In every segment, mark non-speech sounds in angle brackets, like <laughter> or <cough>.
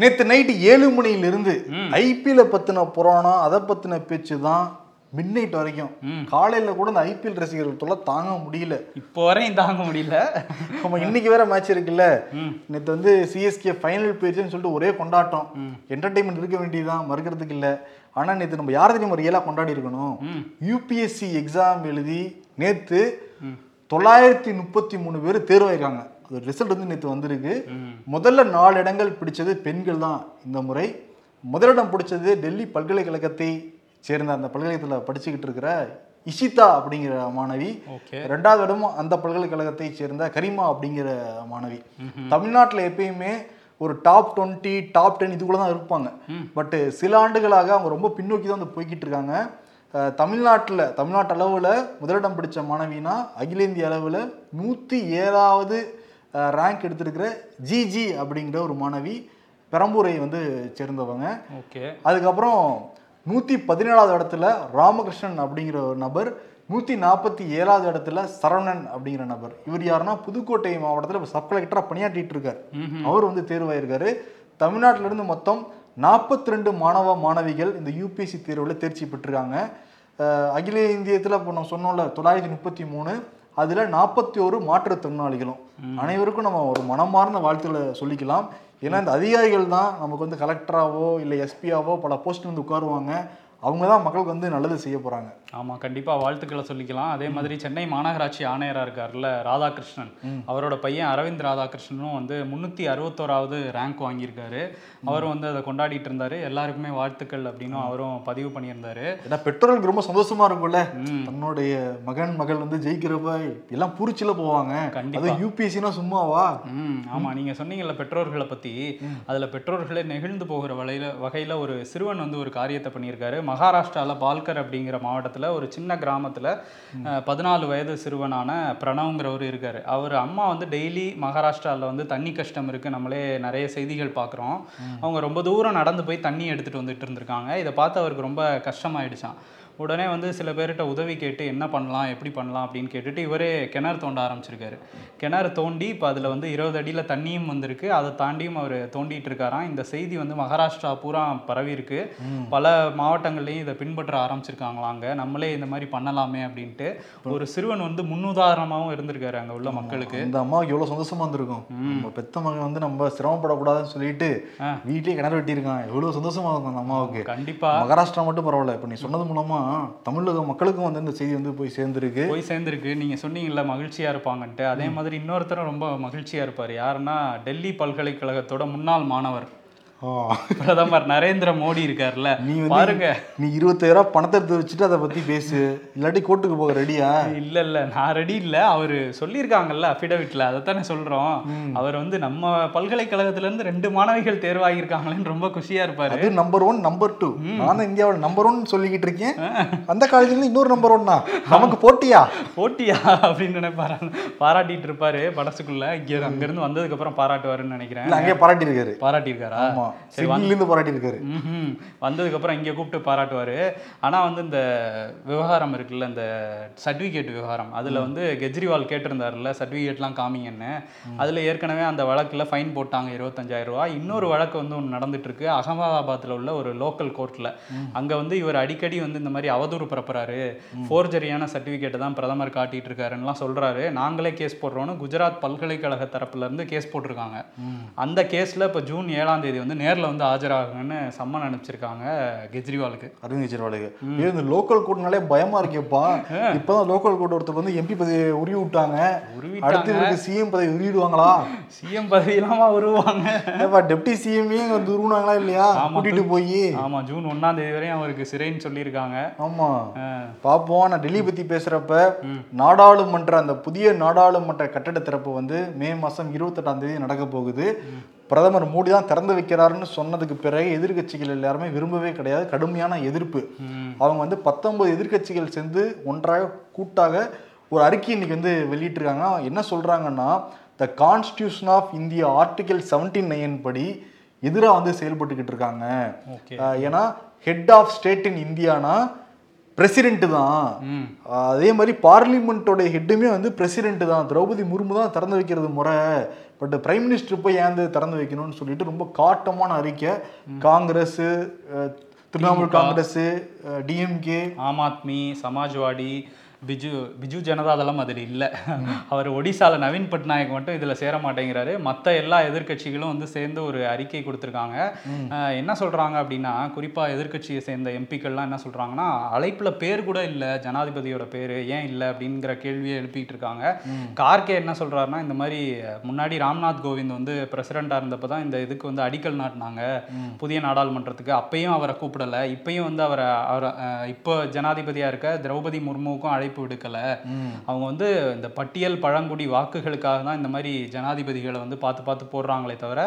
நேத்து நைட்டு ஏழு மணியிலிருந்து ஐபிஎல் பத்தின புராணம் அதை பத்தின பேச்சு தான் மிட் நைட் வரைக்கும் காலையில கூட இந்த ஐபிஎல் ரசிகர்கள் தொல்லை தாங்க முடியல. இப்போ வரையும் தாங்க முடியல. நம்ம இன்னைக்கு வேற மேட்ச் இருக்குல்ல. நேத்து வந்து சிஎஸ்கே ஃபைனல் போயிடுச்சுன்னு சொல்லிட்டு ஒரே கொண்டாட்டம். என்டர்டைன்மெண்ட் இருக்க வேண்டியதுதான் மறுக்கிறதுக்கு இல்ல. ஆனா நேத்து நம்ம யார் தெரியுமா ரியலா கொண்டாடி இருக்கணும்? யூபிஎஸ்சி எக்ஸாம் எழுதி நேத்து தொள்ளாயிரத்தி முப்பத்தி மூணு பேர் தேர்வாயிருக்காங்க. ரிசல்ட் வந்து நேத்து வந்திருக்கு. முதல்ல நாலு இடங்கள் பிடிச்சது பெண்கள் தான் இந்த முறை. முதலிடம் பிடிச்சது டெல்லி பல்கலைக்கழகத்தை சேர்ந்த அந்த பல்கலைக்கழகத்தில் படிச்சுக்கிட்டு இருக்கிற இஷிதா அப்படிங்கிற மாணவி. ரெண்டாவது இடம் அந்த பல்கலைக்கழகத்தை சேர்ந்த கரிமா அப்படிங்கிற மாணவி. தமிழ்நாட்டில் எப்பயுமே ஒரு டாப் டுவெண்ட்டி டாப் டென் இதுக்குள்ள தான் இருப்பாங்க. பட் சில ஆண்டுகளாக அவங்க ரொம்ப பின்னோக்கி தான் வந்து போய்கிட்டு இருக்காங்க. தமிழ்நாட்டுல தமிழ்நாட்டு அளவுல முதலிடம் பிடிச்ச மாணவினா அகில இந்திய அளவுல நூத்தி ஏழாவது ரேங்க் எடுத்திருக்கிற ஜிஜி அப்படிங்கிற ஒரு மாணவி பெரம்பூரை வந்து சேர்ந்தவங்க. ஓகே. அதுக்கப்புறம் நூற்றி பதினேழாவது இடத்துல ராமகிருஷ்ணன் அப்படிங்கிற ஒரு நபர் நூற்றி நாற்பத்தி ஏழாவது இடத்துல சரவணன் அப்படிங்கிற நபர். இவர் யாருன்னா புதுக்கோட்டை மாவட்டத்தில் சப் கலெக்டராக பணியாற்றிட்டு இருக்கார். அவர் வந்து தேர்வாயிருக்காரு. தமிழ்நாட்டில இருந்து மொத்தம் நாற்பத்தி ரெண்டு மாணவ மாணவிகள் இந்த யூபிஎஸ்சி தேர்வில் தேர்ச்சி பெற்றிருக்காங்க. அகில இந்தியத்தில் இப்போ நம்ம சொன்னோம்ல தொள்ளாயிரத்தி முப்பத்தி மூணு அதில் நாற்பத்தி ஒரு மாற்றுத்திறனாளிகளும் அனைவருக்கும் நம்ம ஒரு மனமார்ந்த வாழ்த்துக்களை சொல்லிக்கலாம். ஏன்னா இந்த அதிகாரிகள் தான் நமக்கு வந்து கலெக்டராவோ இல்லை எஸ்பியாவோ பல போஸ்ட் வந்து உட்காருவாங்க. அவங்க தான் மக்களுக்கு வந்து நல்லது செய்ய போகிறாங்க ஆமா கண்டிப்பா வாழ்த்துக்களை சொல்லிக்கலாம். அதே மாதிரி சென்னை மாநகராட்சி ஆணையரா இருக்கார்ல ராதாகிருஷ்ணன். அவரோட பையன் அரவிந்த் ராதாகிருஷ்ணனும் வந்து முன்னூத்தி அறுபத்தோராவது ரேங்க் வாங்கியிருக்காரு. அவரும் வந்து அதை கொண்டாடிட்டு இருந்தாரு. எல்லாருக்குமே வாழ்த்துக்கள் அப்படின்னு அவரும் பதிவு பண்ணியிருந்தாரு. ஏன்னா பெற்றோர்களுக்கு ரொம்ப சந்தோஷமா இருக்கும்ல. தன்னுடைய மகன் மகள் வந்து ஜெயிக்கிறப்ப எல்லாம் பூரிச்சில போவாங்க. கண்டிப்பா. அது யூபிஎஸ்சினா சும்மாவா? ம் ஆமா நீங்க சொன்னீங்கல்ல பெற்றோர்களை பத்தி. அதுல பெற்றோர்களே நெகிழ்ந்து போகிற வகையில வகையில ஒரு சிறுவன் வந்து ஒரு காரியத்தை பண்ணியிருக்காரு. மகாராஷ்டிரால பால்கர் அப்படிங்கிற மாவட்டத்துல ஒரு சின்ன கிராமத்துல பதினாலு வயது சிறுவனான பிரணவ்ங்கிறவர் இருக்காரு. அவர் அம்மா வந்து டெய்லி மகாராஷ்டிரால வந்து தண்ணி கஷ்டம் இருக்கு நம்மளே நிறைய செய்திகள் பார்க்குறோம் அவங்க ரொம்ப தூரம் நடந்து போய் தண்ணி எடுத்துட்டு வந்துட்டு இருந்திருக்காங்க. இதை பார்த்து அவருக்கு ரொம்ப கஷ்டமாயிடுச்சான் உடனே வந்து சில பேர்கிட்ட உதவி கேட்டு என்ன பண்ணலாம் எப்படி பண்ணலாம் அப்படின்னு கேட்டுட்டு இவரே கிணறு தோண்ட ஆரம்பிச்சிருக்காரு. கிணறு தோண்டி இப்போ அதில் வந்து இருபது அடியில் தண்ணியும் வந்திருக்கு. அதை தாண்டியும் அவர் தோண்டிட்டு இருக்காராம். இந்த செய்தி வந்து மகாராஷ்டிரா பூரா பரவி இருக்கு. பல மாவட்டங்கள்லையும் இதை பின்பற்ற ஆரம்பிச்சிருக்காங்களாம் அங்க. நம்மளே இந்த மாதிரி பண்ணலாமே அப்படின்ட்டு ஒரு சிறுவன் வந்து முன்னுதாரணமாகவும் இருந்திருக்காரு அங்கே உள்ள மக்களுக்கு. இந்த அம்மாவுக்கு எவ்வளவு சந்தோஷமா இருந்திருக்கும். நம்ம பெத்த மகன் வந்து நம்ம சிரமப்படக்கூடாதுன்னு சொல்லிட்டு வீட்லயே கிணறு வெட்டியிருக்கான். எவ்வளவு சந்தோஷமா இருக்கும் அந்த அம்மாவுக்கு. கண்டிப்பா. மகாராஷ்டிரா மட்டும் பரவாயில்ல. இப்ப நீ சொன்னது மூலமா தமிழக மக்களுக்கும் வந்து இந்த செய்தி வந்து போய் சேர்ந்திருக்கு. போய் சேர்ந்துருக்கு. நீங்க சொன்னீங்கல்ல மகிழ்ச்சியா இருப்பாங்கன்ட்டு. அதே மாதிரி இன்னொருத்தரும் ரொம்ப மகிழ்ச்சியா இருப்பார். யாருன்னா டெல்லி பல்கலைக்கழகத்தோட முன்னாள் மாணவர். பிரதமர் நரேந்திர மோடி இருக்கார்ல நீ பாருங்க. நீ இருபத்தாயிரம் ரூபாய் பணத்தை எடுத்து வச்சுட்டு அதை பத்தி பேசு. இல்லாட்டி கோர்ட்டுக்கு போக ரெடியா? இல்ல இல்ல நான் ரெடி இல்ல. அவரு சொல்லியிருக்காங்கல்ல அஃபிடவிட்ல அதைத்தானே சொல்றோம். அவர் வந்து நம்ம பல்கலைக்கழகத்துல இருந்து ரெண்டு மாணவிகள் தேர்வாகியிருக்காங்களேன்னு ரொம்ப குஷியா இருப்பாரு. அது நம்பர் ஒன் நம்பர் டூ நான் தான் இந்தியாவில் நம்பர் ஒன் சொல்லிக்கிட்டு இருக்கேன். அந்த காலேஜ்ல இன்னொரு நம்பர் ஒன்னா நமக்கு போட்டியா? போட்டியா அப்படின்னு நினைப்பாரு. பாராட்டிட்டு இருப்பாரு படசுக்குள்ள இங்க அங்க இருந்து வந்ததுக்கு அப்புறம் பாராட்டுவாருன்னு நினைக்கிறேன். அங்கேயே பாராட்டி இருக்காரு பாராட்டியிருக்காரா? ஆமா. சரி சிட்னில இருந்து பாராட்டி இருக்காரு. வந்ததுக்கப்புறம் இங்கே கூப்பிட்டு பாராட்டுவார். ஆனால் வந்து இந்த விவகாரம் இருக்குல்ல இந்த சர்டிஃபிகேட் விவகாரம் அதில் வந்து கெஜ்ரிவால் கேட்டிருந்தாருல்ல சர்டிஃபிகேட்லாம் காமிங்கன்னு. அதில் ஏற்கனவே அந்த வழக்கில் ஃபைன் போட்டாங்க இருபத்தஞ்சாயிரம் ரூபாய் இன்னொரு வழக்கு வந்து ஒன்று நடந்துட்டு இருக்கு அகமதாபாத்தில் உள்ள ஒரு லோக்கல் கோர்ட்டில் அங்கே வந்து இவர் அடிக்கடி வந்து இந்த மாதிரி அவதூறு பரப்புறாரு. ஃபோர்ஜரியான சர்டிஃபிகேட்டை தான் பிரதமர் காட்டிட்டு இருக்காருன்னுலாம் சொல்றாரு. நாங்களே கேஸ் போடுறோன்னு குஜராத் பல்கலைக்கழக தரப்புல இருந்து கேஸ் போட்டிருக்காங்க. அந்த கேஸ்ல இப்போ ஜூன் ஏழாம் தேதி வந்து நேர்ல வந்து ஆஜராகுங்கன்னு சம்மன் அனுப்பிச்சிருக்காங்க கெஜ்ரிவாலுக்கு. அரவிந்த் கெஜ்ரிவாலுக்கு இந்த லோக்கல் கோர்ட்னாலே பயமா இருக்கேப்பா. இப்பதான் லோக்கல் கோர்ட் ஒருத்தர் வந்து எம்பி பதவி உருவி விட்டாங்க. அடுத்து சிஎம் பதவி உருவிடுவாங்களா? சிஎம் பதவியெல்லாமா வருவாங்க ஏப்பா டெப்டி சிஎம்ஏ வந்து உருவினாங்களா இல்லையா. கூட்டிட்டு போய். ஆமா ஜூன் ஒண்ணாம் தேதி வரையும் அவருக்கு சிறைன்னு சொல்லியிருக்காங்க. ஆமா. பாப்போம் நான் டெல்லி பத்தி பேசுறப்ப நாடாளுமன்ற அந்த புதிய நாடாளுமன்ற கட்டட திறப்பு வந்து மே மாசம் இருபத்தெட்டாம் தேதி நடக்க போகுது. பிரதமர் மோடி தான் திறந்து வைக்கிறாருன்னு சொன்னதுக்கு பிறகு எதிர்க்கட்சிகள் எல்லாருமே விரும்பவே கிடையாது. கடுமையான எதிர்ப்பு. அவங்க வந்து பத்தொன்பது எதிர்க்கட்சிகள் சேர்ந்து ஒன்றாக கூட்டாக ஒரு அறிக்கை இன்னைக்கு வந்து வெளியிட்டிருக்காங்க. என்ன சொல்றாங்கன்னா the constitution of India article seventy nine படி எதிராக வந்து செயல்பட்டுக்கிட்டு இருக்காங்க. ஏன்னா ஹெட் ஆஃப் ஸ்டேட் இன் இந்தியானா பிரசிடென்ட் தான். அதே மாதிரி பார்லிமெண்ட்டோட ஹெட்டுமே வந்து பிரசிடென்ட் தான். திரௌபதி முர்மு தான் திறந்து வைக்கிறது முறை. பட் பிரைம் மினிஸ்டர் போய் ஏன் வந்து திறந்து வைக்கணும்னு சொல்லிட்டு ரொம்ப காட்டமான அறிக்கை. காங்கிரஸ் திரிணாமுல் காங்கிரஸ் டிஎம்கே. ஆம் ஆத்மி சமாஜ்வாடி பிஜு பிஜு ஜனதாதளம் அதில் இல்லை. அவர் ஒடிசால நவீன் பட்நாயக் மட்டும் இதில் சேர மாட்டேங்கிறாரு. மற்ற எல்லா எதிர்க்கட்சிகளும் வந்து சேர்ந்து ஒரு அறிக்கை கொடுத்துருக்காங்க. என்ன சொல்கிறாங்க அப்படின்னா குறிப்பாக எதிர்க்கட்சியை சேர்ந்த எம்பிக்கள்லாம் என்ன சொல்கிறாங்கன்னா அழைப்பில் பேர் கூட இல்லை ஜனாதிபதியோட பேர் ஏன் இல்லை? அப்படிங்கிற கேள்வியை எழுப்பிட்டு இருக்காங்க கார்கே என்ன சொல்கிறாருன்னா இந்த மாதிரி முன்னாடி ராம்நாத் கோவிந்த் வந்து பிரசிடெண்ட்டாக இருந்தப்போ தான் இந்த இதுக்கு வந்து அடிக்கல் நாட்டினாங்க. புதிய நாடாளுமன்றத்துக்கு. அப்பயும் அவரை கூப்பிடல. இப்பயும் வந்து அவரை அவரை இப்போ ஜனாதிபதியா இருக்க திரௌபதி முர்முவுக்கும் அழைப்பு விடுக்கல அவங்க வந்து இந்த பட்டியல் பழங்குடி வாக்குகளுக்காக தான் இந்த மாதிரி ஜனாதிபதிகளை வந்து பார்த்து பார்த்து போடுறாங்களே தவிர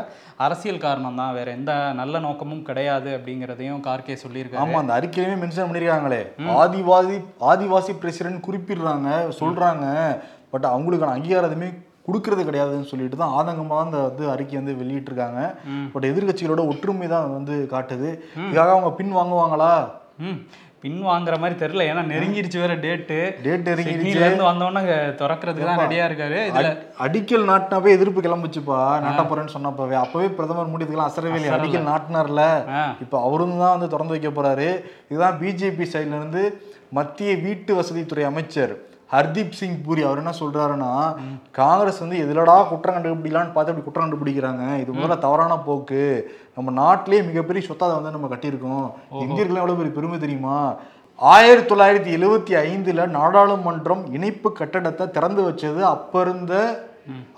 அரசியல் காரணம் தான். வேற எந்த நல்ல நோக்கமும் கிடையாது அப்படிங்கிறதையும் கார்கே சொல்லியிருக்காரு. ஆமா அந்த அறிக்கையிலுமே மென்ஷன் பண்ணிருக்காங்களே ஆதிவாசி ஆதிவாசி பிரசிடென்ட் குறிப்பிடுறாங்க சொல்றாங்க. பட் அவங்களுக்கான அங்கீகாரம் எதுவுமே கொடுக்கறது கிடையாதுன்னு சொல்லிட்டு தான் ஆதங்கமாக அந்த வந்து அறிக்கை வந்து வெளியிட்டிருக்காங்க. பட் எதிர்க்கட்சிகளோட ஒற்றுமை தான் வந்து காட்டுது. இதுக்காக அவங்க பின் வாங்குவாங்களா? பின் வாங்குற மாதிரி தெரியல. ஏன்னா நெருங்கிருச்சு வேற டேட்டு டேட் நெருங்கிடுச்சு வந்தோடனே திறக்கிறதுக்கு தான் ரெடியா இருக்காரு. அடிக்கல் நாட்டினாவே எதிர்ப்பு கிளம்புச்சுப்பா. நாட்ட போறேன்னு சொன்னப்பவே. அப்பவே பிரதமர் மோடி இதுக்கெல்லாம் அசரவே இல்லையா. அடிக்கல் நாட்டினார்ல. இப்போ அவரும் தான் வந்து திறந்து வைக்க போறாரு. இதுதான் பிஜேபி சைட்ல இருந்து மத்திய வீட்டு வசதித்துறை அமைச்சர். ஹர்தீப் சிங் பூரி அவர் என்ன சொல்றாருன்னா காங்கிரஸ் வந்து எதுலடா குற்றம் கண்டுபிடிக்கலான்னு பார்த்து அப்படி குற்றம் கண்டுபிடிக்கிறாங்க. இது முதல்ல தவறான போக்கு. நம்ம நாட்டிலேயே மிகப்பெரிய சொத்தை வந்து நம்ம கட்டியிருக்கோம். இந்தியர்கள் எவ்வளவு பெரிய பெருமை தெரியுமா? ஆயிரத்தி தொள்ளாயிரத்தி எழுவத்தி ஐந்துல நாடாளுமன்றம் இணைப்பு கட்டடத்தை திறந்து வச்சது அப்ப இருந்த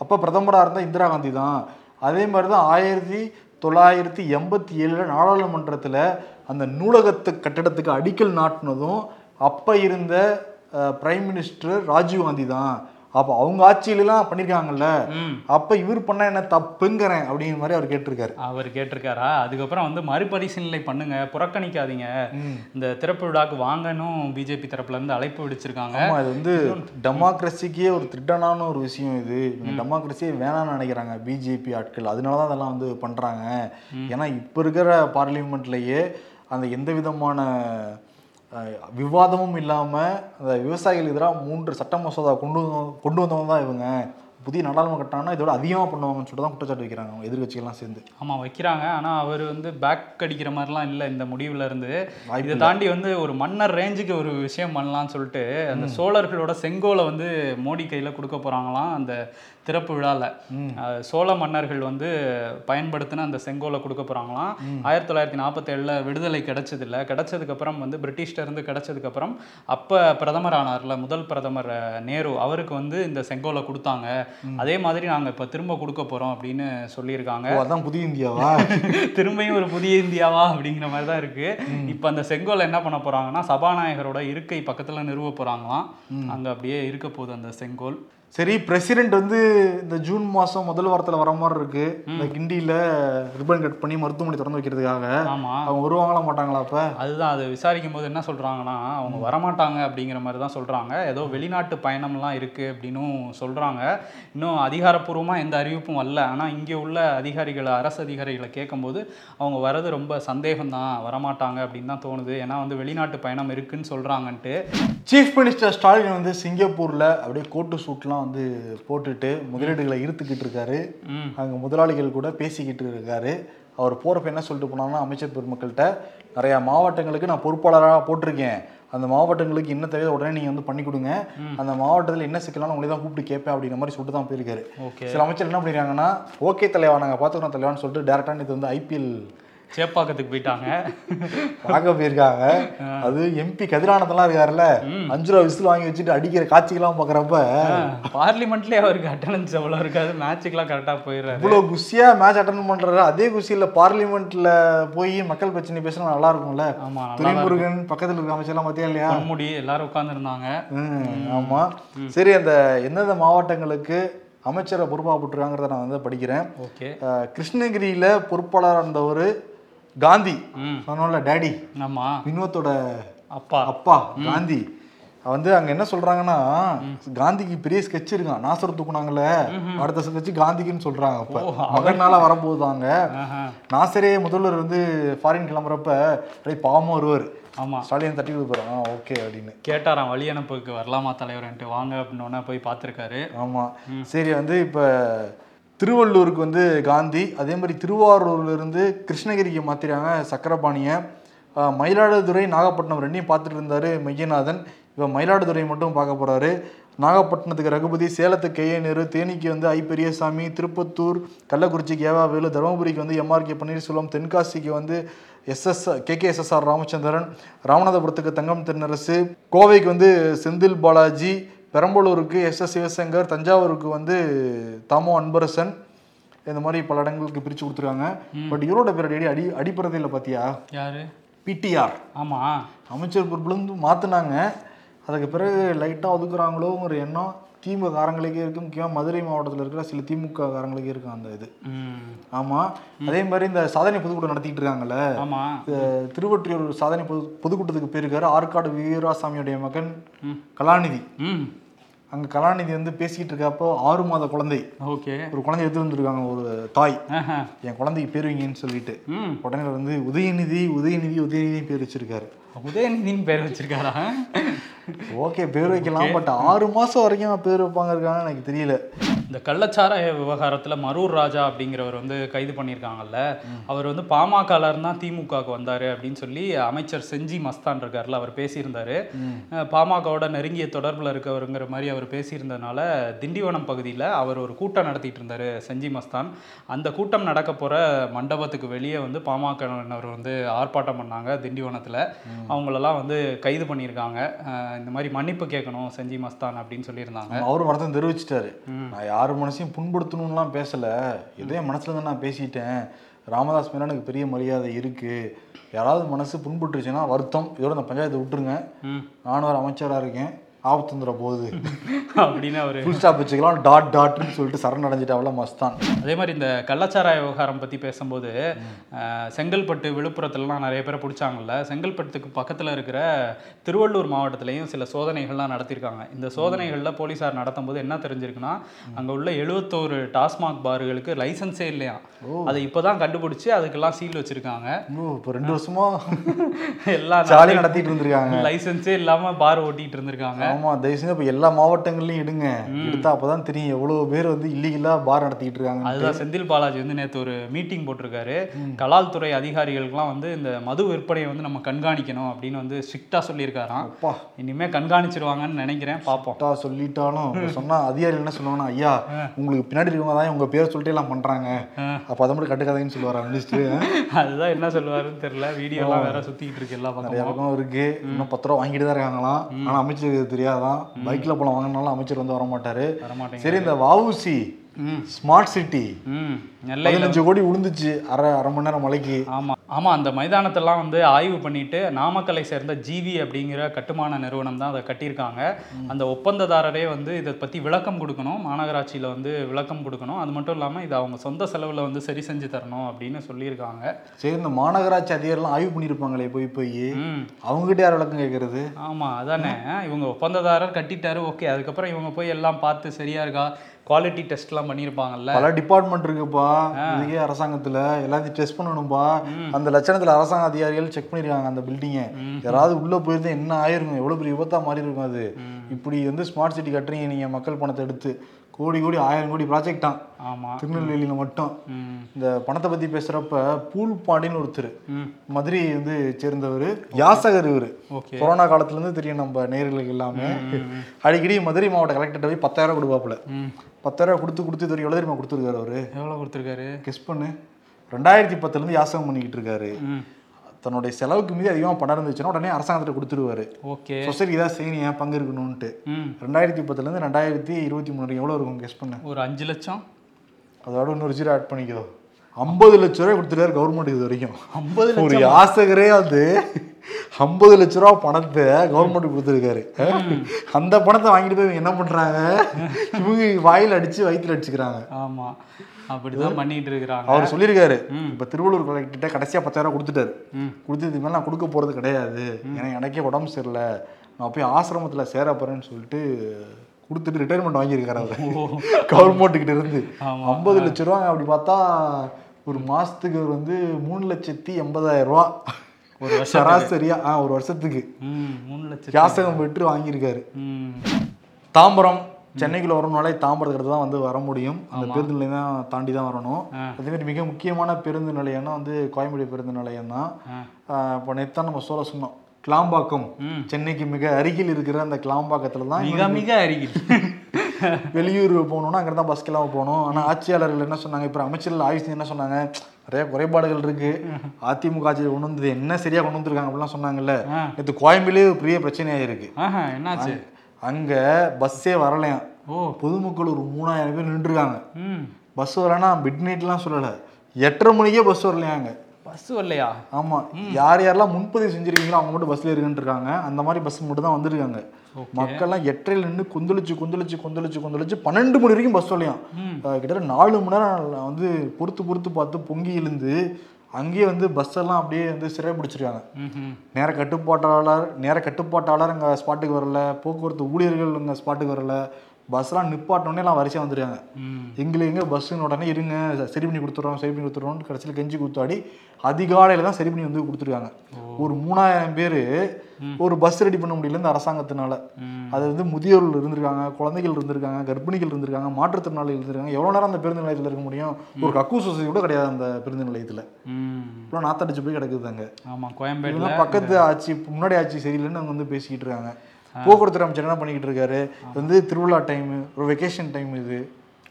அப்ப பிரதமரா இருந்த இந்திரா காந்தி தான். அதே மாதிரி தான் ஆயிரத்தி தொள்ளாயிரத்தி எண்பத்தி ஏழுல நாடாளுமன்றத்துல அந்த நூலகத்து கட்டடத்துக்கு அடிக்கல் நாட்டினதும் அப்ப இருந்த பிரைம் மினிஸ்டர் ராஜீவ் காந்தி தான் அப்போ அவங்க ஆட்சியிலலாம் பண்ணியிருக்காங்கல்ல அப்ப இவர் பண்ண என்ன தப்புங்கிறேன் அப்படிங்கிற மாதிரி அவர் கேட்டிருக்காரு. அவர் கேட்டிருக்காரா? அதுக்கப்புறம் வந்து மறுபரிசீலனை பண்ணுங்க புறக்கணிக்காதீங்க. இந்த திறப்பு விழாக்கு வாங்கணும் பிஜேபி தரப்புல இருந்து அழைப்பு விடுச்சிருக்காங்க. இது வந்து டெமோக்ரஸிக்கே ஒரு திருட்டனான ஒரு விஷயம் இது. டெமோக்ரஸியே வேணாம்னு நினைக்கிறாங்க பிஜேபி ஆட்கள். அதனால தான் அதெல்லாம் வந்து பண்றாங்க. ஏன்னா இப்போ இருக்கிற பார்லிமெண்ட்லயே அந்த எந்த விதமான விவாதமும் இல்லாம அந்த விவசாயிகள் எதிராக மூன்று சட்ட மசோதா கொண்டு வந்து- கொண்டு வந்தவங்க தான் இவங்க. புதிய நாடாளுமன்ற கட்டினாங்கன்னா இதோட அதிகமாக பண்ணுவாங்கன்னு சொல்லிட்டு தான் குற்றச்சாட்டு வைக்கிறாங்க அவங்க எதிர்கட்சிகள்லாம் சேர்ந்து. ஆமா வைக்கிறாங்க. ஆனா அவர் வந்து பேக் அடிக்கிற மாதிரிலாம் இல்லை இந்த முடிவுல இருந்து. இதை தாண்டி வந்து ஒரு மன்னர் ரேஞ்சுக்கு ஒரு விஷயம் பண்ணலாம்னு சொல்லிட்டு அந்த சோழர்களோட செங்கோலை வந்து மோடி கையில கொடுக்க போறாங்களாம். அந்த திறப்பு விழால. அஹ் சோழ மன்னர்கள் வந்து பயன்படுத்தின அந்த செங்கோலை கொடுக்க போறாங்களாம். ஆயிரத்தி தொள்ளாயிரத்தி நாற்பத்தேழுல விடுதலை கிடைச்சது இல்ல கிடைச்சதுக்கு அப்புறம் வந்து பிரிட்டிஷ்ட இருந்து கிடைச்சதுக்கு அப்புறம் அப்ப பிரதமர் ஆனார்ல முதல் பிரதமர் நேரு அவருக்கு வந்து இந்த செங்கோலை கொடுத்தாங்க. அதே மாதிரி நாங்க இப்ப திரும்ப கொடுக்க போறோம் அப்படின்னு சொல்லியிருக்காங்க. அதான் புதிய இந்தியாவா? <laughs> திரும்பியும் ஒரு புதிய இந்தியாவா அப்படிங்கிற மாதிரி தான் இருக்கு. இப்போ அந்த செங்கோலை என்ன பண்ண போறாங்கன்னா சபாநாயகரோட இருக்கை பக்கத்துல நிறுவ போறாங்களாம். அங்க அப்படியே இருக்க போகுது அந்த செங்கோல். சரி பிரசிடென்ட் வந்து இந்த ஜூன் மாசம் முதல் வாரத்துல வர மாதிரி இருக்கு. இந்த கிண்டியில ரிப்பன் கட் பண்ணி மருத்துவமனை திறந்து வைக்கிறதுக்காக. ஆமா. அவங்க வருவாங்களா மாட்டாங்களா அப்ப? அதுதான் அது விசாரிக்கும் போது என்ன சொல்றாங்கன்னா அவங்க வரமாட்டாங்க அப்படிங்கிற மாதிரி தான் சொல்றாங்க. ஏதோ வெளிநாட்டு பயணம்லாம் இருக்கு அப்படின்னும் சொல்றாங்க. இன்னும் அதிகாரப்பூர்வமா எந்த அறிவிப்பும் வரல. ஆனா இங்கே உள்ள அதிகாரிகளை அரசு அதிகாரிகளை கேட்கும்போது அவங்க வர்றது ரொம்ப சந்தேகம் தான் வரமாட்டாங்க அப்படின்னு தான் தோணுது. ஏன்னா வந்து வெளிநாட்டு பயணம் இருக்குன்னு சொல்றாங்கன்ட்டு. சீஃப் மினிஸ்டர் ஸ்டாலின் வந்து சிங்கப்பூர்ல அப்படியே கோட்டு சூட்லாம் வந்து போட்டுட்டு முதலீடுகளை ஈர்த்துக்கிட்டு இருக்காரு. அங்க முதலாளிகள் கூட பேசிக்கிட்டு இருக்காரு. அவர் போறப்ப என்ன சொல்லிட்டு போனாங்கன்னா அமைச்சர் பெருமக்கள்கிட்ட நிறைய மாவட்டங்களுக்கு நான் பொறுப்பாளராக போட்டிருக்கேன். அந்த மாவட்டங்களுக்கு என்ன தேவையோ உடனே நீங்க வந்து பண்ணி கொடுங்க. அந்த மாவட்டத்தில் என்ன சிக்கலான உங்களை தான் கூப்பிட்டு கேட்பேன் அப்படிங்கிற மாதிரி சொல்லிட்டு தான் போயிருக்காரு. சில அமைச்சர் என்ன பண்ணிருக்காங்கன்னா ஓகே தலைவா நாங்கள் பார்த்துக்கிறோம் தலைவான்னு சொல்லிட்டு டேரக்டாக இது வந்து ஐபிஎல் சேப்பாக்கத்துக்கு போயிட்டாங்க. பார்க்க போயிருக்காங்க. அது எம்பி கதிரானதெல்லாம் இருக்காருல்ல அஞ்சு ரூபா விசில் வாங்கி வச்சுட்டு அடிக்கிற காட்சிகள்லாம் பார்க்குறப்ப பார்லிமெண்ட்லேயே அவருக்கு அட்டண்டன்ஸ் எவ்வளோ இருக்காது. மேட்சுக்கெல்லாம் கரெக்டாக போயிடுறாரு. இவ்வளோ குஷியா மேட்ச் அட்டன் பண்றாரு. அதே குஷியில் பார்லிமெண்ட்ல போய் மக்கள் பிரச்சனை பேசினா நல்லா இருக்கும்ல? ஆமா நல்லா துரைமுருகன் பக்கத்தில் இருக்க அமைச்சர்லாம் பார்த்தியா இல்லையா? பொன்முடி எல்லாரும் உட்காந்துருந்தாங்க ம், ஆமா. சரி அந்த எந்தெந்த மாவட்டங்களுக்கு அமைச்சரை பொறுப்பாக போட்டுருக்காங்கிறத நான் வந்து படிக்கிறேன். ஓகே. கிருஷ்ணகிரியில பொறுப்பாளராக இருந்தவர் காந்தி. சொன்னோம்ல டேடி. ஆமா. வினோத்தோட அப்பா. அப்பா காந்தி. வந்து அங்க என்ன சொல்றாங்கன்னா காந்திக்கு பெரிய ஸ்கெட்ச் இருக்கான். நாசர் தூக்குனாங்கல்ல. அடுத்த ஸ்கெட்ச் காந்திக்குன்னு சொல்றாங்க அப்ப. மகனால வரப்போகுதாங்க ஆஹா. நாசரே முதல்வர் வந்து ஃபாரின் கிளம்புறப்ப அப்படியே பாவமா வருவார். ஆமா. ஸ்டாலின் தட்டி ஆ ஓகே அப்படின்னு. கேட்டாராம் வழி அனுப்புக்கு வரலாமா தலைவர்ன்ட்டு வாங்க அப்படின்னு போய் பார்த்துருக்காரு. ஆமா. சரி வந்து இப்ப திருவள்ளூருக்கு வந்து காந்தி அதே மாதிரி திருவாரூர்லேருந்து கிருஷ்ணகிரிக்கு மாத்திராங்க சக்கரபாணியை. மயிலாடுதுறை நாகப்பட்டினம் ரெண்டையும் பார்த்துட்டு இருந்தார் மெய்யநாதன். இப்போ மயிலாடுதுறை மட்டும் பார்க்க போகிறாரு நாகப்பட்டினத்துக்கு ரகுபதி சேலத்துக்கு கே நேரு தேனிக்கு வந்து ஐ பெரியசாமி திருப்பத்தூர் கள்ளக்குறிச்சிக்கு ஏவாவேலு தருமபுரிக்கு வந்து எம்ஆர்கே பன்னீர்செல்வம் தென்காசிக்கு வந்து எஸ்எஸ் கேகேஎஸ்எஸ்ஆர் ராமச்சந்திரன் ராமநாதபுரத்துக்கு தங்கம் தென்னரசு கோவைக்கு வந்து செந்தில் பாலாஜி பெரம்பலூருக்கு எஸ் எஸ் சிவசங்கர் தஞ்சாவூருக்கு வந்து தாமோ அன்பரசன் இந்த மாதிரி பல இடங்களுக்கு பிரித்து கொடுத்துருக்காங்க. பட் இவரோட பேர் அடி அடி அடிப்பறதையில் பார்த்தியா யாரு? பிடிஆர். ஆமா. அமைச்சர் பொறுப்புலேருந்து மாற்றினாங்க அதுக்கு பிறகு லைட்டாக ஒதுக்குறாங்களோங்கிற எண்ணம் திமுக காரங்களுக்கே இருக்கு முக்கியமாக மதுரை மாவட்டத்தில் இருக்கிற சில திமுக காரங்களுக்கே இருக்கும் அந்த இது. ஆமாம் அதே மாதிரி இந்த சாதனை பொதுக்கூட்டம் நடத்திட்டு இருக்காங்கல்ல? திருவொற்றியூர் சாதனை பொது பொதுக்கூட்டத்துக்கு போயிருக்காரு ஆற்காடு வீராசாமியுடைய மகன் கலாநிதி. ம். அங்கே கலாநிதி வந்து பேசிக்கிட்டு இருக்கப்போ ஆறு மாத குழந்தை. ஓகே. ஒரு குழந்தை எடுத்து வந்திருக்காங்க ஒரு தாய். என் குழந்தைக்கு பேர் வைங்கன்னு சொல்லிட்டு. உடனே வந்து உதயநிதி உதயநிதி உதயநிதி பேர் வச்சிருக்காரு. உதயநிதின்னு பேர் வச்சிருக்காரா? <laughs> ஓகே பேர் வைக்கலாம். பட் ஆறு மாசம் வரைக்கும் பேர் வைப்பாங்க இருக்கான்னு எனக்கு தெரியல. இந்த கள்ளச்சாராய விவகாரத்துல மரூர் ராஜா அப்படிங்கிறவர் வந்து கைது பண்ணியிருக்காங்கல்ல அவர் வந்து பாமகல இருந்தா திமுகவுக்கு வந்தாரு அப்படின்னு சொல்லி அமைச்சர் செஞ்சி மஸ்தான் இருக்கார்ல அவர் பேசியிருந்தாரு. பாமகவோட நெருங்கிய தொடர்புல இருக்கவருங்கிற மாதிரி அவர் பேசியிருந்ததுனால திண்டிவனம் பகுதியில் அவர் ஒரு கூட்டம் நடத்திட்டு இருந்தாரு செஞ்சி மஸ்தான். அந்த கூட்டம் நடக்க போற மண்டபத்துக்கு வெளியே வந்து பாமகவினர் வந்து ஆர்ப்பாட்டம் பண்ணாங்க திண்டிவனத்துல. அவங்களெல்லாம் வந்து கைது பண்ணியிருக்காங்க. இந்த மாதிரி மன்னிப்பு கேட்கணும் செஞ்சி மஸ்தான் அப்படின்னு சொல்லியிருந்தாங்க. அவரும் வருத்தம் தெரிவிச்சிட்டாரு. நான் யார் மனசையும் புண்படுத்தணும்லாம் பேசல. ஏதோ என் மனசுல இருந்து நான் பேசிட்டேன். ராமதாஸ் மேல எனக்கு பெரிய மரியாதை இருக்கு. யாராவது மனசு புண்பட்டுருச்சுன்னா வருத்தம். இதோட இந்த பஞ்சாயத்தை விட்டுருங்க. நானும் ஒரு அமைச்சரா இருக்கேன். ஆபத்து போகுது அப்படின்னு அவர் ஃபுல் ஸ்டாப் வச்சுக்கலாம். டாட் டாட்னு சொல்லிட்டு சரண் அடைஞ்சிட்டாவில மஸ்தான். அதே மாதிரி இந்த கள்ளச்சாராய விவகாரம் பற்றி பேசும்போது செங்கல்பட்டு விழுப்புரத்துலலாம் நிறைய பேரை பிடிச்சாங்கல்ல. செங்கல்பட்டுக்கு பக்கத்தில் இருக்கிற திருவள்ளூர் மாவட்டத்திலையும் சில சோதனைகள்லாம் நடத்தியிருக்காங்க இந்த சோதனைகளில் போலீஸார் நடத்தும் போது என்ன தெரிஞ்சிருக்குன்னா அங்கே உள்ள எழுபத்தோரு டாஸ்மாக் பார்களுக்கு லைசன்ஸே இல்லையா. அதை இப்போ தான் கண்டுபிடிச்சி அதுக்கெல்லாம் சீல் வச்சுருக்காங்க. இப்போ ரெண்டு வருஷமா? எல்லாம் ஜாலியாக நடத்திட்டு இருந்திருக்காங்க. லைசன்ஸே இல்லாமல் பார் ஓட்டிகிட்டு இருந்திருக்காங்க. ஆமா தயவு செஞ்சு இப்போ எல்லா மாவட்டங்கள்லையும் எடுங்க. எடுத்தா அப்பதான் தெரியும். எவ்வளவு பேர் வந்து இல்லீகலா பார் நடத்திட்டு இருக்காங்க அதுதான் செந்தில் பாலாஜி வந்து நேற்று ஒரு மீட்டிங் போட்டிருக்காரு. கலால் துறை அதிகாரிகளுக்கெல்லாம் வந்து இந்த மது விற்பனையை வந்து நம்ம கண்காணிக்கணும் அப்படின்னு வந்து ஸ்ட்ரிக்டாக சொல்லியிருக்காராம். அப்பா. இனிமே கண்காணிச்சிருவாங்கன்னு நினைக்கிறேன் பார்ப்போம் சொல்லிட்டாலும் இப்ப சொன்னா அதிகாரிகள் என்ன சொல்லுவாங்கன்னா ஐயா உங்களுக்கு பின்னாடி இருக்கவங்க தான் உங்க பேரை சொல்லிட்டு எல்லாம் பண்றாங்க. அப்ப அதை மட்டும் கட்டுக்காதீங்கன்னு சொல்லுவாரா மினிஸ்டர் அதுதான் என்ன சொல்லுவாருன்னு தெரியல. வீடியோலாம் வேற சுத்திக்கிட்டு இருக்கு எல்லா பக்கம் இருக்கு. இன்னும் பத்து ரூபா வாங்கிட்டு தான் இருக்காங்களாம். ஆனா அமைச்சருக்கு இது தெரியாதான். பைக்ல போல வாங்கினாலும் அமைச்சர் வந்து வர மாட்டாரு வரமாட்டேங்க சரி இந்த வவுசி ஸ்மார்ட் சிட்டி பதினஞ்சு கோடி விழுந்துச்சு அரை அரை மணி நேரம் மலைக்கு. ஆமா. ஆமா அந்த மைதானத்தெல்லாம் வந்து ஆய்வு பண்ணிட்டு நாமக்கலை சேர்ந்த ஜிவி அப்படிங்கிற கட்டுமான நிறுவனம் தான் அதை கட்டியிருக்காங்க. அந்த ஒப்பந்ததாரரே வந்து இதை பத்தி விளக்கம் கொடுக்கணும். மாநகராட்சியில வந்து விளக்கம் கொடுக்கணும். அது மட்டும் இல்லாம இது அவங்க சொந்த செலவுல வந்து சரி செஞ்சு தரணும் அப்படின்னு சொல்லியிருக்காங்க. சரி இந்த மாநகராட்சி அதிகாரிலாம் ஆய்வு பண்ணியிருப்பாங்களே போய் போய். அவங்ககிட்ட யார் விளக்கம் கேட்கறது? ஆமா அதானே? இவங்க ஒப்பந்ததாரர் கட்டிட்டாரு ஓகே. அதுக்கப்புறம் இவங்க போய் எல்லாம் பார்த்து சரியா இருக்கா? குவாலிட்டி டெஸ்ட்லாம் பண்ணியிருப்பாங்கல்ல பல டிபார்ட்மெண்ட் இருக்குப்பா. இதுக்கே அரசாங்கத்துல எல்லாத்தையும் டெஸ்ட் பண்ணணும்பா. அந்த லட்சணத்துல அரசாங்க அதிகாரிகள் செக் பண்ணிருக்காங்க அந்த பில்டிங்கை யாராவது உள்ள போயிருந்தா என்ன ஆயிருக்கும் எவ்வளவு பெரிய விபத்தா மாறி இருக்கும் அது இப்படி வந்து ஸ்மார்ட் சிட்டி கட்டுறீங்க நீங்க மக்கள் பணத்தை எடுத்து கோடி கோடி ஆயிரம் கோடி ப்ராஜெக்டான் ஆமா. திருநெல்வேலியில மட்டும். இந்த பணத்தை பத்தி பேசுறப்ப பூல் பாண்டின்னு ஒருத்தர். மதுரை வந்து சேர்ந்தவர் யாசகர் இவரு. கொரோனா காலத்துல இருந்து தெரியும் நம்ம நேர்களுக்கு எல்லாமே. அடிக்கடி மதுரை மாவட்ட கலெக்டர்கிட்ட போய் பத்தாயிரம் கொடுப்பாப்புல. பத்தாயிரம் கொடுத்து கொடுத்து இது எவ்வளவு தெரியுமா கொடுத்துருக்காரு அவரு? எவ்வளோ கொடுத்துருக்காரு? கெஸ் பண்ணு. ரெண்டாயிரத்தி பத்துலேருந்து யாசகம் பண்ணிக்கிட்டு இருக்காரு. தன்னுடைய செலவுக்கு மீறி அதிகமாக பணம் இருந்துச்சுன்னா உடனே அரசாங்கத்தை கொடுத்துருவாரு. ஓகே. சொசைட்டி தான் செய்யணும் ஏன் பங்கு இருக்கணும்ன்ட்டு. ரெண்டாயிரத்தி பத்துலேருந்து ரெண்டாயிரத்தி இருபத்தி மூணு எவ்வளோ இருக்கும் கெஸ் பண்ணு ஒரு அஞ்சு லட்சம்? அதோட இன்னொரு ஜீரோ ஆட் பண்ணிக்கோ ஐம்பது லட்ச ரூபாய் கொடுத்துட்டாரு கவர்மெண்ட் இது வரைக்கும். ஐம்பது ஒரு யாசகரே வந்து ஐம்பது லட்ச ரூபா பணத்தை கவர்மெண்ட் கொடுத்துருக்காரு. அந்த பணத்தை வாங்கிட்டு போய் இவங்க என்ன பண்றாங்க? இவங்க வாயில் அடிச்சு வயிற்றுல அடிச்சுக்கிறாங்க. ஆமா. அப்படிதான் பண்ணிட்டு இருக்கிறாங்க அவர் சொல்லியிருக்காரு. இப்ப திருவள்ளூர் கலெக்டர்கிட்ட கடைசியா பத்தாயிரம் கொடுத்துட்டாரு. கொடுத்ததுக்கு மேல நான் கொடுக்க போறது கிடையாது. ஏன்னா எனக்கே உடம்பு சரியில்லை. நான் போய் ஆசிரமத்தில் சேர போறேன்னு சொல்லிட்டு கொடுத்துட்டு ரிட்டையர்மெண்ட் வாங்கியிருக்காரு அவர். கவர்மெண்ட்டுக்கிட்ட இருந்து. ஐம்பது லட்ச ரூபா அப்படி பார்த்தா ஒரு மாசத்துக்கு அவர் வந்து மூணு லட்சத்தி எண்பதாயிரம் ரூபா. ஒரு சராசரியா ஆ ஒரு வருஷத்துக்கு. மூணு லட்சம் யாசகம் பெற்று வாங்கியிருக்காரு. தாம்பரம் சென்னைக்குள்ள வரணும்னாலே தாம்பரத்துக்கு தான் வந்து வர முடியும். அந்த பேருந்து நிலையம் தான் தாண்டி தான் வரணும். அதே மாதிரி மிக முக்கியமான பேருந்து நிலையம்னா வந்து கோயம்பேடு பேருந்து நிலையம் தான். இப்போ நேற்று நம்ம சொல்ல சொன்னோம். கிளாம்பாக்கம். சென்னைக்கு மிக அருகில் இருக்கிற அந்த கிளாம்பாக்கத்துல தான் மிக மிக அருகில். <laughs> வெளியூர் போகணும்னா அங்கே தான் பஸ்க்கெல்லாம் போகணும். ஆனால் ஆட்சியாளர்கள் என்ன சொன்னாங்க? இப்போ அமைச்சர்கள் ஆயுஷ் என்ன சொன்னாங்க? நிறைய குறைபாடுகள் இருக்கு. அதிமுக ஆட்சியில் கொண்டு வந்தது என்ன சரியா கொண்டு வந்திருக்காங்க அப்படிலாம் சொன்னாங்கல்ல? நேற்று கோயம்பேலே ஒரு பெரிய பிரச்சனையாக இருக்கு என்னாச்சு? அங்க பஸ்ஸே வரலையாம் ஓ. பொதுமக்கள் ஒரு மூணாயிரம் பேர் நின்றுருக்காங்க. ம். பஸ் வரலன்னா மிட் நைட்லாம் சொல்லலை. எட்டரை மணிக்கே பஸ் வரலையாங்க பஸ் வரலையா? ஆமா. யார் யாரெல்லாம் முன்பதிவு செஞ்சிருக்கீங்களோ அவங்க மட்டும் பஸ்ல இருக்குன்னு இருக்காங்க அந்த மாதிரி பஸ் மட்டும் தான் வந்திருக்காங்க. மக்கள்லாம் எட்டரையில் நின்று கொந்தளிச்சு கொந்தளிச்சு கொந்தளிச்சு கொந்தளிச்சு பன்னெண்டு மணி வரைக்கும் பஸ் வரலையாம் கிட்டத்தட்ட நாலு மணி நேரம் வந்து பொறுத்து பொறுத்து பார்த்து பொங்கி எழுந்து அங்கேயே வந்து பஸ் எல்லாம் அப்படியே வந்து சிறை பிடிச்சிருக்காங்க. நேர கட்டுப்பாட்டாளர் நேர கட்டுப்பாட்டாளர் இங்கே ஸ்பாட்டுக்கு வரல போக்குவரத்து ஊழியர்கள் இங்கே ஸ்பாட்டுக்கு வரல பஸ்லாம் நிப்பாட்டோன்னே எல்லாம் வரிசையாக வந்துருக்காங்க ம். எங்களுக்கு எங்கே பஸ்ஸுன்னு உடனே இருங்க சரி பண்ணி கொடுத்துட்றோம் சரி பண்ணி கொடுத்துட்றோம்னு கடைசியில் கெஞ்சி கொடுத்தாடி அதிகாலையில் தான் சரி பண்ணி வந்து கொடுத்துருக்காங்க. ஒரு மூணாயிரம் பேர் ஒரு பஸ் ரெடி பண்ண முடியல இந்த அரசாங்கத்தினால. அது வந்து முதியோர்கள் இருந்திருக்காங்க குழந்தைகள் இருந்திருக்காங்க கர்ப்பிணிகள் இருந்திருக்காங்க மாற்றுத்திறனாளிகள் இருந்திருக்காங்க. எவ்வளோ நேரம் அந்த பேருந்து நிலையத்தில் இருக்க முடியும்? ஒரு கக்கூ சொசைட்டி கூட கிடையாது அந்த பேருந்து நிலையத்தில். இவ்வளோ நாத்தடிச்சு போய் கிடக்குது அங்கே. ஆமா கோயம்பேடுல இவங்க பக்கத்து ஆட்சி முன்னாடி ஆட்சி சரியில்லைன்னு அவங்க வந்து பேசிக்கிட்டு இருக்காங்க. போக்குவரத்து அமைச்சர் என்ன பண்ணிக்கிட்டு இருக்காரு வந்து திருவிழா டைம் ஒரு வெக்கேஷன் டைம் இது.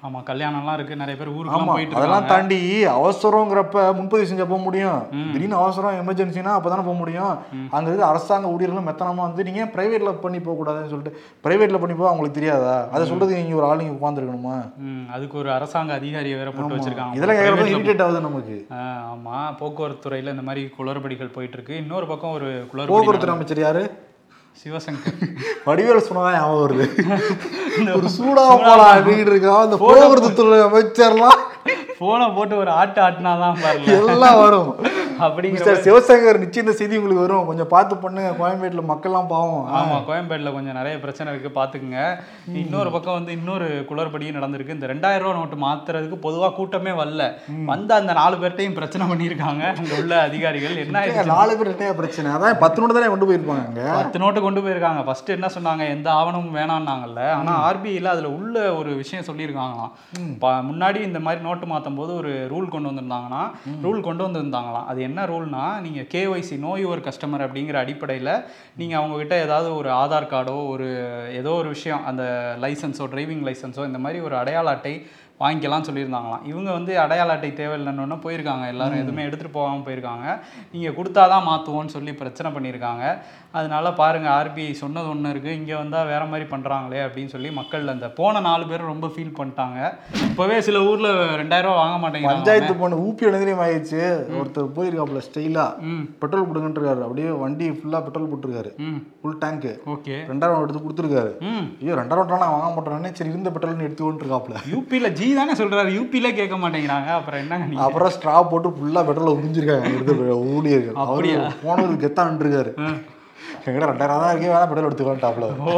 ஆமா கல்யாணம்லாம் இருக்கு. நிறைய பேர் ஊருக்குலாம் ஆமா போயிட்டு அதெல்லாம் தாண்டி அவசரங்கிறப்ப முன்பதிவு செஞ்சா போக முடியும். திடீர்னு அவசரம் எமர்ஜென்சினா அப்பதானே போக முடியும். அங்க இருக்க அரசாங்க ஊழியர்களும் மெத்தனமா வந்து நீங்க பிரைவேட்ல பண்ணி போக கூடாதுன்னு சொல்லிட்டு பிரைவேட்ல பண்ணி போக அவங்களுக்கு தெரியாதா? அதை சொல்றது நீங்க ஒரு ஆள் நீங்க உட்காந்துருக்கணுமா அதுக்கு ஒரு அரசாங்க அதிகாரியை வேற போட்டு வச்சிருக்காங்க. இதெல்லாம் கேட்கறது இரிட்டேட் ஆகுது நமக்கு. ஆமா போக்குவரத்து துறையில இந்த மாதிரி குளறுபடிகள் போயிட்டு இருக்கு. இன்னொரு பக்கம் ஒரு குளறுபடி போக்குவரத்து அமைச்சர் யாரு? சிவசங்கர். <laughs> வடிவேல சொன்னதான் ஞாபகம் வருது. ஒரு சூடா போலாம் அப்படின்னு இருக்கா? அந்த போக்குவரத்து துறை அமைச்சர்லாம். போனை போட்டு ஒரு ஆட்டு ஆட்டினாதான் பாருங்க எல்லாம் வரும். அப்படிங்கிற மிஸ்டர் சிவசங்கர் நிச்சயம் இந்த செய்தி உங்களுக்கு வரும். கொஞ்சம் பார்த்து பண்ணுங்க. கோயம்பேட்டுல மக்கள்லாம் பாவம். ஆமா கோயம்பேடுல கொஞ்சம் நிறைய பிரச்சனை இருக்கு. பாத்துக்குங்க இன்னொரு பக்கம் வந்து இன்னொரு குளறுபடியும் நடந்திருக்கு. இந்த ரெண்டாயிரம் ரூபா நோட்டு மாத்துறதுக்கு பொதுவா கூட்டமே வரல. வந்த அந்த நாலு பேர்ட்டையும் பிரச்சனை பண்ணியிருக்காங்க. அங்க உள்ள அதிகாரிகள். என்ன நாலு பேர் என்ன பிரச்சனை? அதான் பத்து நோட்டு தானே கொண்டு போயிருப்பாங்க பத்து நோட்டு கொண்டு போயிருக்காங்க. ஃபர்ஸ்ட் என்ன சொன்னாங்க? எந்த ஆவணமும் வேணாம்னாங்கல்ல ஆனா ஆர்பிஐல அதுல உள்ள ஒரு விஷயம் சொல்லியிருக்காங்களாம். முன்னாடி இந்த மாதிரி நோட்டு மாத்தும் போது ஒரு ரூல் கொண்டு வந்திருந்தாங்கன்னா ரூல் கொண்டு வந்திருந்தாங்களாம். அது என்ன ரூல்னா நீங்க கேஒய்சி நோ யுவர் கஸ்டமர் அப்படிங்கிற அடிப்படையில நீங்க அவங்க கிட்ட ஏதாவது ஒரு ஆதார் கார்டோ ஒரு ஏதோ ஒரு விஷயம் அந்த லைசன்ஸோ டிரைவிங் லைசன்ஸோ இந்த மாதிரி ஒரு அடையாள அட்டை வாங்கிக்கலாம் சொல்லியிருந்தாங்களாம். இவங்க வந்து அடையாள அட்டை தேவையில்லைன்னு போயிருக்காங்க. எல்லாரும் எதுவுமே எடுத்துகிட்டு போகாமல் போயிருக்காங்க. நீங்கள் கொடுத்தாதான் மாற்றுவோன்னு சொல்லி பிரச்சனை பண்ணியிருக்காங்க. அதனால பாருங்க ஆர்பிஐ சொன்னது ஒன்று இருக்குது இங்கே வந்தால் வேற மாதிரி பண்ணுறாங்களே அப்படின்னு சொல்லி மக்கள் அந்த போன நாலு பேரும் ரொம்ப ஃபீல் பண்ணிட்டாங்க. இப்போவே சில ஊரில் ரெண்டாயிரம் ரூபா வாங்க மாட்டேங்கிறாங்க. பஞ்சாயத்து பொண்ணு ஊப்பி எழுந்திரியும் ஆயிடுச்சு. ஒருத்தர் போயிருக்காப்புல ஸ்டைலா ம். பெட்ரோல் போட்டுக்கிட்டு இருக்காரு அப்படியே வண்டி ஃபுல்லா பெட்ரோல் போட்டிருக்காரு. Full tank okay. ரெண்டாயிரம் எடுத்து கொடுத்துருக்காரு. ஐயோ ரெண்டாயிரம் நான் வாங்க மாட்டேன்னு சரி இருந்த பெட்ரோல் எடுத்துக்கிட்டு இருக்காப்புல யூபியில் ஜி தானே சொல்கிறாரு யூபியில் கேட்க மாட்டேங்கிறாங்க. அப்புறம் நீங்க? அப்புறம் ஸ்ட்ரா போட்டு ஃபுல்லா பெட்ரோல் உறிஞ்சிருக்காங்க. ஊழியர்கள். அவரு போனது கெத்தா நின்றுருக்காரு. எங்கிட்ட ரெண்டாயிரம் தான் இருக்கே வேணா பெட்ரோல் எடுத்துக்கலாம்ட்டாப்ல ஓ.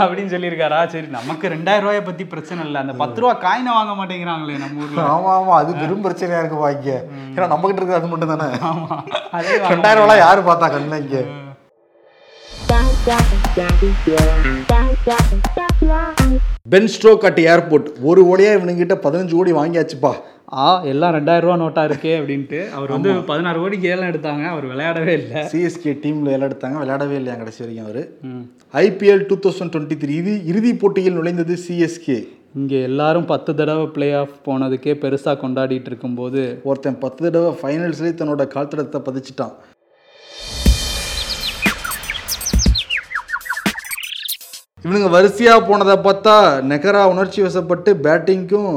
அப்படின்னு சொல்லியிருக்காரா? சரி நமக்கு ரெண்டாயிரம் ரூபாயை பத்தி பிரச்சனை இல்லை. அந்த பத்து ரூபா காயினை வாங்க மாட்டேங்கிறாங்களே நம்ம ஊர்ல. ஆமா ஆமா அது பெரும் பிரச்சனையா இருக்கு பாக்கிய. ஏன்னா நம்ம கிட்ட இருக்கிறது அது மட்டும் தானே? ஆமா அதே வாங்க ரெண்டாயிரம் ரூபாய் யாரு பார்த்தா கண்ணு இங்க? பென் ஸ்ட்ரோக் அட் ஏர்போர்ட் ஒரு ஓடியா இவனுங்கிட்ட பதினஞ்சு கோடி வாங்கியாச்சுப்பா. ஆ எல்லாம் ரெண்டாயிரம் ரூபா நோட்டா இருக்கே அப்படின்ட்டு அவர் வந்து பதினாறு கோடிக்கு ஏலம் எடுத்தாங்க. அவர் விளையாடவே இல்லை. சிஎஸ்கே டீம்ல எல்லாம் எடுத்தாங்க. விளையாடவே இல்லையா கடைசி வரைக்கும் அவரு? IPL two thousand twenty three இது இறுதி போட்டியில் நுழைந்தது சிஎஸ்கே இங்க எல்லாரும் பத்து தடவை பிளே ஆஃப் போனதுக்கே பெருசா கொண்டாடிட்டு இருக்கும்போது ஒருத்தன் பத்து தடவை ஃபைனல்ஸ்லேயே தன்னோட கால்தடத்தை பதிச்சிட்டான். இவனுங்க வரிசையா போனதை பார்த்தா நெகரா உணர்ச்சி வசப்பட்டு பேட்டிங்க்கும்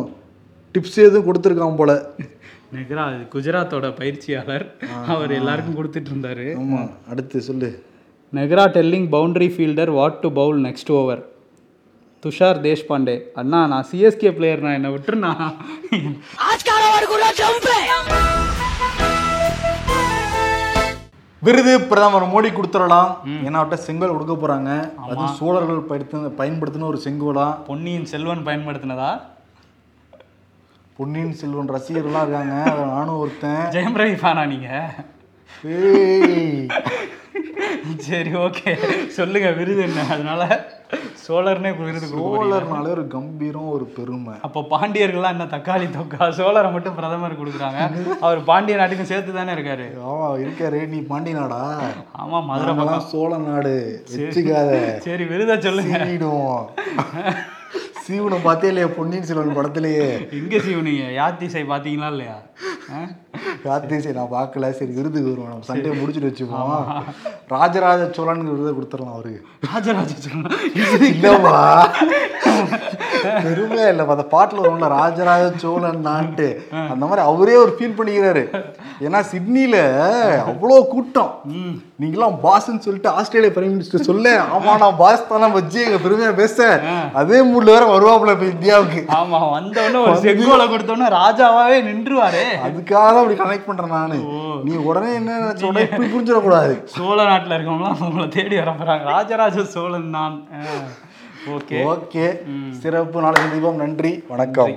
டிப்ஸ் எதுவும் கொடுத்துருக்கான் போல. நெக்ரா அது குஜராத்தோட பயிற்சியாளர். அவர் எல்லாருக்கும் கொடுத்துட்டு இருந்தாரு ஆமா அடுத்து சொல்லு. Nehra telling boundary fielder what to bowl next over Tushar Deshpande. அண்ணா நான் சிஎஸ்கே பிளேயர் நான் என்னை விட்டுருண்ணா விருது பிரதமர் மோடி கொடுத்துடலாம். ஏன்னா அவர்கிட்ட செங்கோல் கொடுக்க போறாங்க. அது சோழர்கள் பயன்படுத்தின ஒரு செங்கோலா. பொன்னியின் செல்வன் பயன்படுத்தினதா? பொன்னியின் செல்வன் ரசிகர்கள்லாம் இருக்காங்க. அதுல நானும் ஒருத்தன். ஜெயம் ரவி ஃபேனா நீங்க? ஏய். சரி ஓகே. சொல்லுங்க விருது என்ன? அதனால சோழர்னே விருது. சோழர்னாலே ஒரு கம்பீரம் ஒரு பெருமை. அப்போ பாண்டியர்கள்லாம் என்ன தக்காளி தொக்கா? சோழரை மட்டும் பிரதமர் கொடுக்குறாங்க. அவர் பாண்டிய நாட்டுக்கும் சேர்த்து தானே இருக்காரு. ஆமா இருக்காரு. நீ பாண்டி நாடா? ஆமா மதுரை சோழ நாடு. சரி. விருதை சொல்லுங்க. சீவனை பார்த்தே இல்லையா பொன்னியின் செல்வன் படத்திலேயே? எங்க சிவனிங்க யாத்திசை பாத்தீங்களா இல்லையா? சரி நான் பார்க்கல. சரி விருதுக்கு வருவோம் நம்ம சண்டையை முடிச்சுட்டு வச்சுப்போம். ராஜராஜ சோழன் விருதை கொடுத்துடலாம் அவருக்கு ராஜராஜ சோழன். இல்லவா பெருமையா இல்ல. அந்த பாட்டுல வரும்ல ராஜராஜ சோழன் நான்ட்டு. அந்த மாதிரி அவரே ஒரு ஃபீல் பண்ணிக்கிறாரு. ஏன்னா சிட்னில அவ்வளோ கூட்டம். நீங்களாம் பாஸ்ன்னு சொல்லிட்டு ஆஸ்திரேலியா பிரைம் மினிஸ்டர் சொல்ல. ஆமா நான் பாஸ் தானே வச்சு எங்க பெருமையா பேச. அதே மூட்ல வேற வருவாப்புல இப்ப இந்தியாவுக்கு. ஆமா வந்த உடனே ஒரு செங்கோலை கொடுத்த உடனே ராஜாவாவே நின்றுவாரு. அதுக்காக தான் அப்படி கனெக்ட் பண்றேன் நானு. நீ உடனே என்ன நினைச்ச இப்படி புரிஞ்சிடக்கூடாது. சோழ நாட்டுல இருக்கவங்களாம் உங்களை தேடி வர போறாங்க. ராஜராஜ சோழன் நான். ஓகே. ஓகே. சிறப்பு நாளைக்கு தீபம். நன்றி. வணக்கம்.